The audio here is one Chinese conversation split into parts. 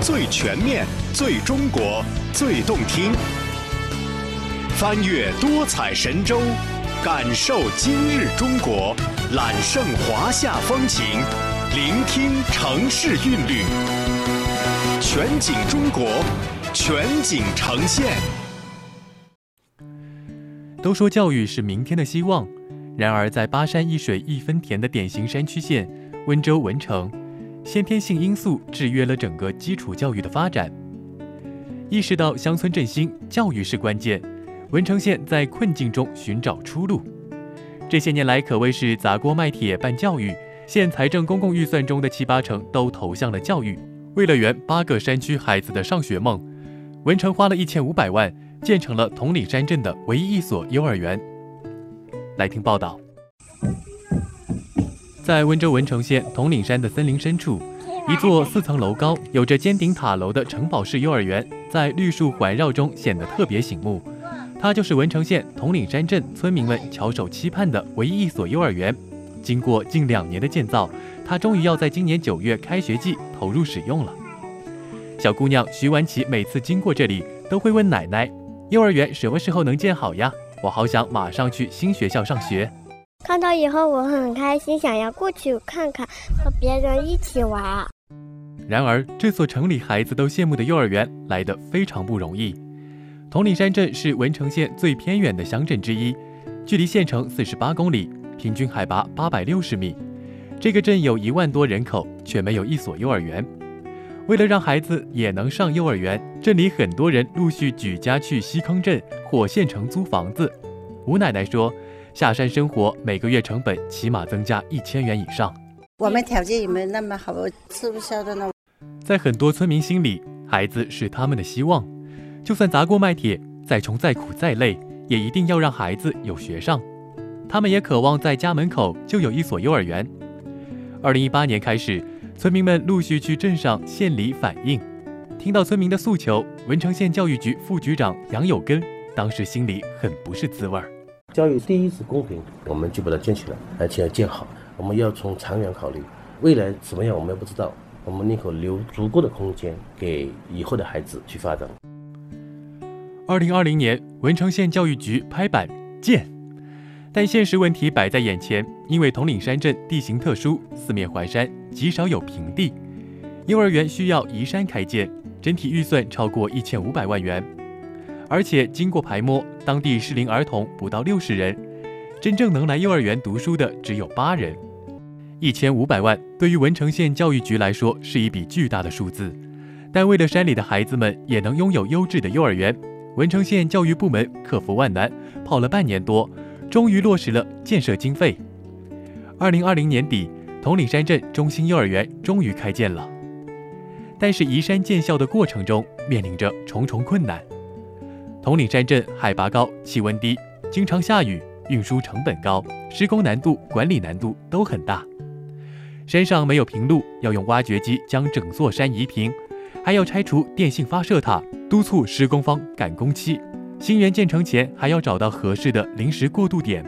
最全面、最中国、最动听。翻越多彩神州，感受今日中国，揽胜华夏风情，聆听城市韵律。全景中国，全景呈现。都说教育是明天的希望，然而在巴山一水一分田的典型山区县温州文成，先天性因素制约了整个基础教育的发展。意识到乡村振兴，教育是关键，文成县在困境中寻找出路。这些年来可谓是砸锅卖铁办教育，县财政公共预算中的七八成都投向了教育。为了圆八个山区孩子的上学梦，文成花了一千五百万建成了统领山镇的唯一一所幼儿园。来听报道，在温州文成县铜岭山的森林深处，一座四层楼高、有着尖顶塔楼的城堡式幼儿园，在绿树环绕中显得特别醒目。它就是文成县铜岭山镇村民们翘首期盼的唯一一所幼儿园。经过近两年的建造。它终于要在今年九月开学季投入使用了。小姑娘徐婉琪每次经过这里，都会问奶奶：“幼儿园什么时候能建好呀？我好想马上去新学校上学。”看到以后我很开心，想要过去看看，和别人一起玩。然而，这所城里孩子都羡慕的幼儿园来得非常不容易。铜岭山镇是文成县最偏远的乡镇之一，距离县城四十八公里，平均海拔八百六十米。这个镇有一万多人口，却没有一所幼儿园。为了让孩子也能上幼儿园，镇里很多人陆续举家去西坑镇或县城租房子。吴奶奶说：“下山生活，每个月成本起码增加一千元以上。我们条件也没那么好，吃不消的呢。”在很多村民心里，孩子是他们的希望，就算砸锅卖铁，再穷再苦再累，也一定要让孩子有学上。他们也渴望在家门口就有一所幼儿园。二零一八年开始，村民们陆续去镇上、县里反映。听到村民的诉求，文成县教育局副局长杨有根当时心里很不是滋味儿。教育第一是公平，我们就把它建起来，而且要建好。我们要从长远考虑，未来怎么样我们也不知道，我们宁可留足够的空间给以后的孩子去发展。二零二零年，文成县教育局拍板建。但现实问题摆在眼前，因为铜岭山镇地形特殊，四面环山，极少有平地，幼儿园需要移山开建，整体预算超过一千五百万元，而且经过排摸，当地适龄儿童不到六十人，真正能来幼儿园读书的只有八人。一千五百万对于文成县教育局来说是一笔巨大的数字，但为了山里的孩子们也能拥有优质的幼儿园，文成县教育部门克服万难，跑了半年多。终于落实了建设经费。二零二零年底，统领山镇中心幼儿园终于开建了。但是移山建校的过程中面临着重重困难。铜岭山镇海拔高，气温低，经常下雨，运输成本高，施工难度、管理难度都很大。山上没有平路，要用挖掘机将整座山移平，还要拆除电信发射塔，督促施工方赶工期。新园建成前，还要找到合适的临时过渡点。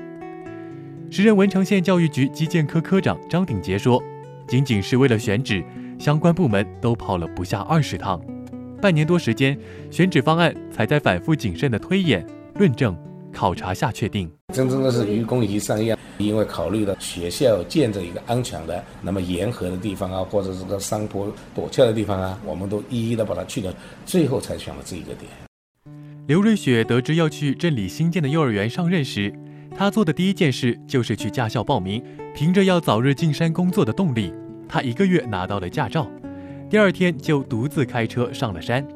时任文成县教育局基建科科长张鼎杰说：“仅仅是为了选址，相关部门都跑了不下二十趟，半年多时间，选址方案才在反复谨慎的推演、论证、考察下确定。真正的是愚公移山一样，因为考虑到学校建在一个安全的、那么沿河的地方啊，或者是个山坡陡峭的地方啊，我们都一一的把它去掉，最后才选了这一个点。”刘瑞雪得知要去镇里新建的幼儿园上任时，她做的第一件事就是去驾校报名。凭着要早日进山工作的动力，她一个月拿到了驾照，第二天就独自开车上了山。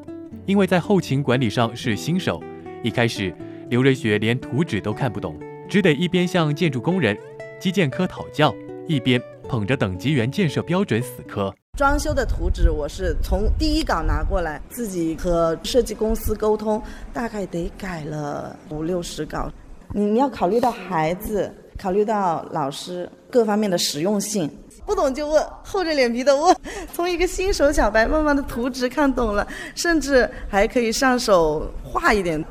因为在后勤管理上是新手，一开始刘瑞雪连图纸都看不懂，只得一边向建筑工人、基建科讨教，一边捧着等级员建设标准死磕。装修的图纸我是从第一稿拿过来，自己和设计公司沟通，大概得改了五六十稿。你你要考虑到孩子，考虑到老师各方面的实用性，不懂就问，厚着脸皮的问。从一个新手小白慢慢的图纸看懂了，甚至还可以上手画一点。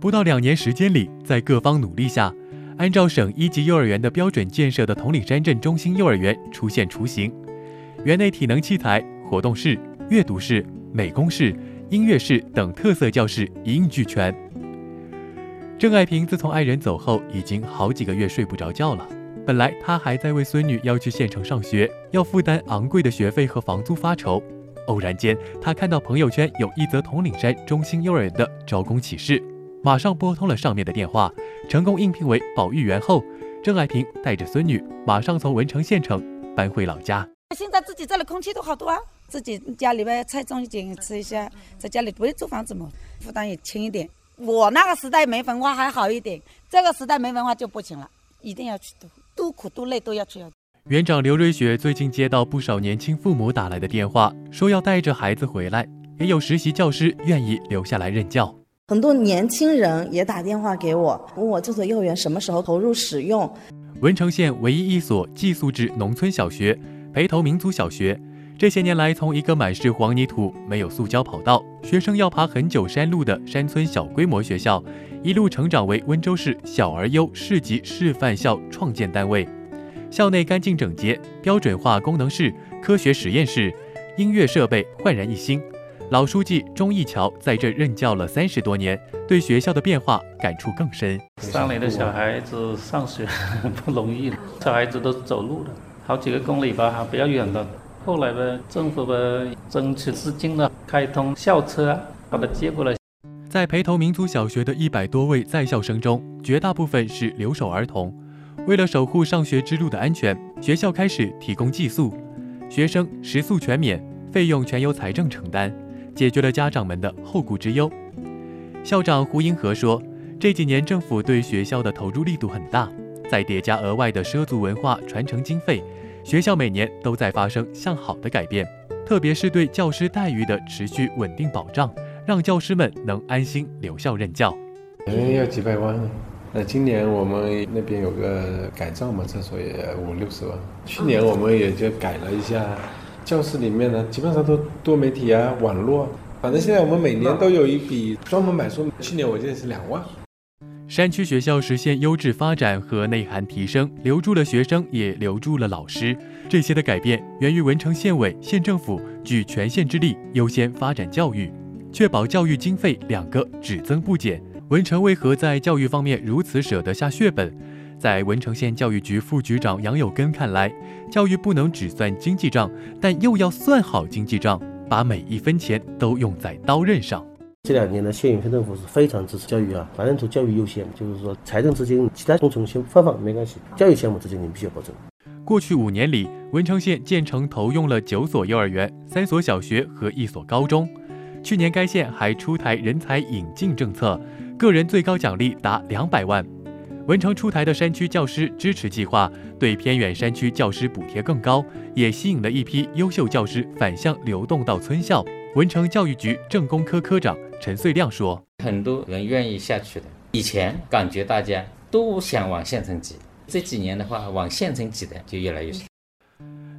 不到两年时间里，在各方努力下，按照省一级幼儿园的标准建设的同里山镇中心幼儿园出现雏形。园内体能器材、活动室、阅读室、美工室、音乐室等特色教室一应俱全。郑爱萍自从爱人走后，已经好几个月睡不着觉了。本来她还在为孙女要去县城上学，要负担昂贵的学费和房租发愁。偶然间，她看到朋友圈有一则铜岭山中心幼儿园的招工启事，马上拨通了上面的电话，成功应聘为保育员后，郑爱萍带着孙女马上从文成县城搬回老家。现在自己这里空气都好多啊，自己家里边菜种一点吃一下，在家里不会租房子嘛，负担也轻一点。我那个时代没文化还好一点，这个时代没文化就不行了，一定要去读，多苦多累都要去。园长刘瑞雪最近接到不少年轻父母打来的电话，说要带着孩子回来，也有实习教师愿意留下来任教。很多年轻人也打电话给我，问我这所幼儿园什么时候投入使用。文成县唯一一所寄宿制农村小学——培头民族小学。这些年来，从一个满是黄泥土、没有塑胶跑道、学生要爬很久山路的山村小规模学校，一路成长为温州市小而优市级示范校创建单位。校内干净整洁，标准化功能室、科学实验室、音乐设备焕然一新。老书记钟义桥在这任教了三十多年，对学校的变化感触更深。上来的小孩子上学 不容易，小孩子都走路的，好几个公里吧，还比较远的。后来呢，政府呢争取资金呢，开通校车把他接过来。在培头民族小学的一百多位在校生中，绝大部分是留守儿童。为了守护上学之路的安全，学校开始提供寄宿，学生食宿全免，费用全由财政承担，解决了家长们的后顾之忧。校长胡英和说：“这几年政府对学校的投入力度很大，再叠加额外的畲族文化传承经费。”学校每年都在发生向好的改变，特别是对教师待遇的持续稳定保障，让教师们能安心留校任教。嗯，要几百万。那今年我们那边有个改造嘛，厕所也五六十万。去年我们也就改了一下，教室里面呢，基本上都多媒体啊、网络，反正现在我们每年都有一笔专门买书。去年我记得是两万。山区学校实现优质发展和内涵提升，留住了学生，也留住了老师。这些的改变源于文成县委、县政府举全县之力优先发展教育，确保教育经费两个只增不减。文成为何在教育方面如此舍得下血本？在文成县教育局副局长杨有根看来，教育不能只算经济账，但又要算好经济账，把每一分钱都用在刀刃上。这两年呢，县委县政府是非常支持教育啊，反正从教育优先，就是说财政资金其他工程先放放没关系，教育项目资金你必须要保证。过去五年里，文成县建成投用了九所幼儿园、三所小学和一所高中。去年该县还出台人才引进政策，个人最高奖励达两百万。文成出台的山区教师支持计划，对偏远山区教师补贴更高，也吸引了一批优秀教师反向流动到村校。文成教育局政工科科长陈穗亮说：“很多人愿意下去的。以前感觉大家都想往县城挤，这几年的话，往县城挤的就越来越少。”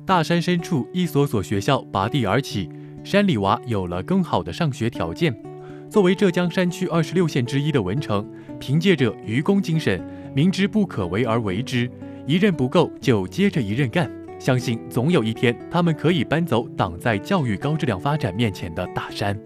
大山深处，一所所学校拔地而起，山里娃有了更好的上学条件。作为浙江山区二十六县之一的文成，凭借着愚公精神，明知不可为而为之，一任不够就接着一任干。相信总有一天，他们可以搬走挡在教育高质量发展面前的大山。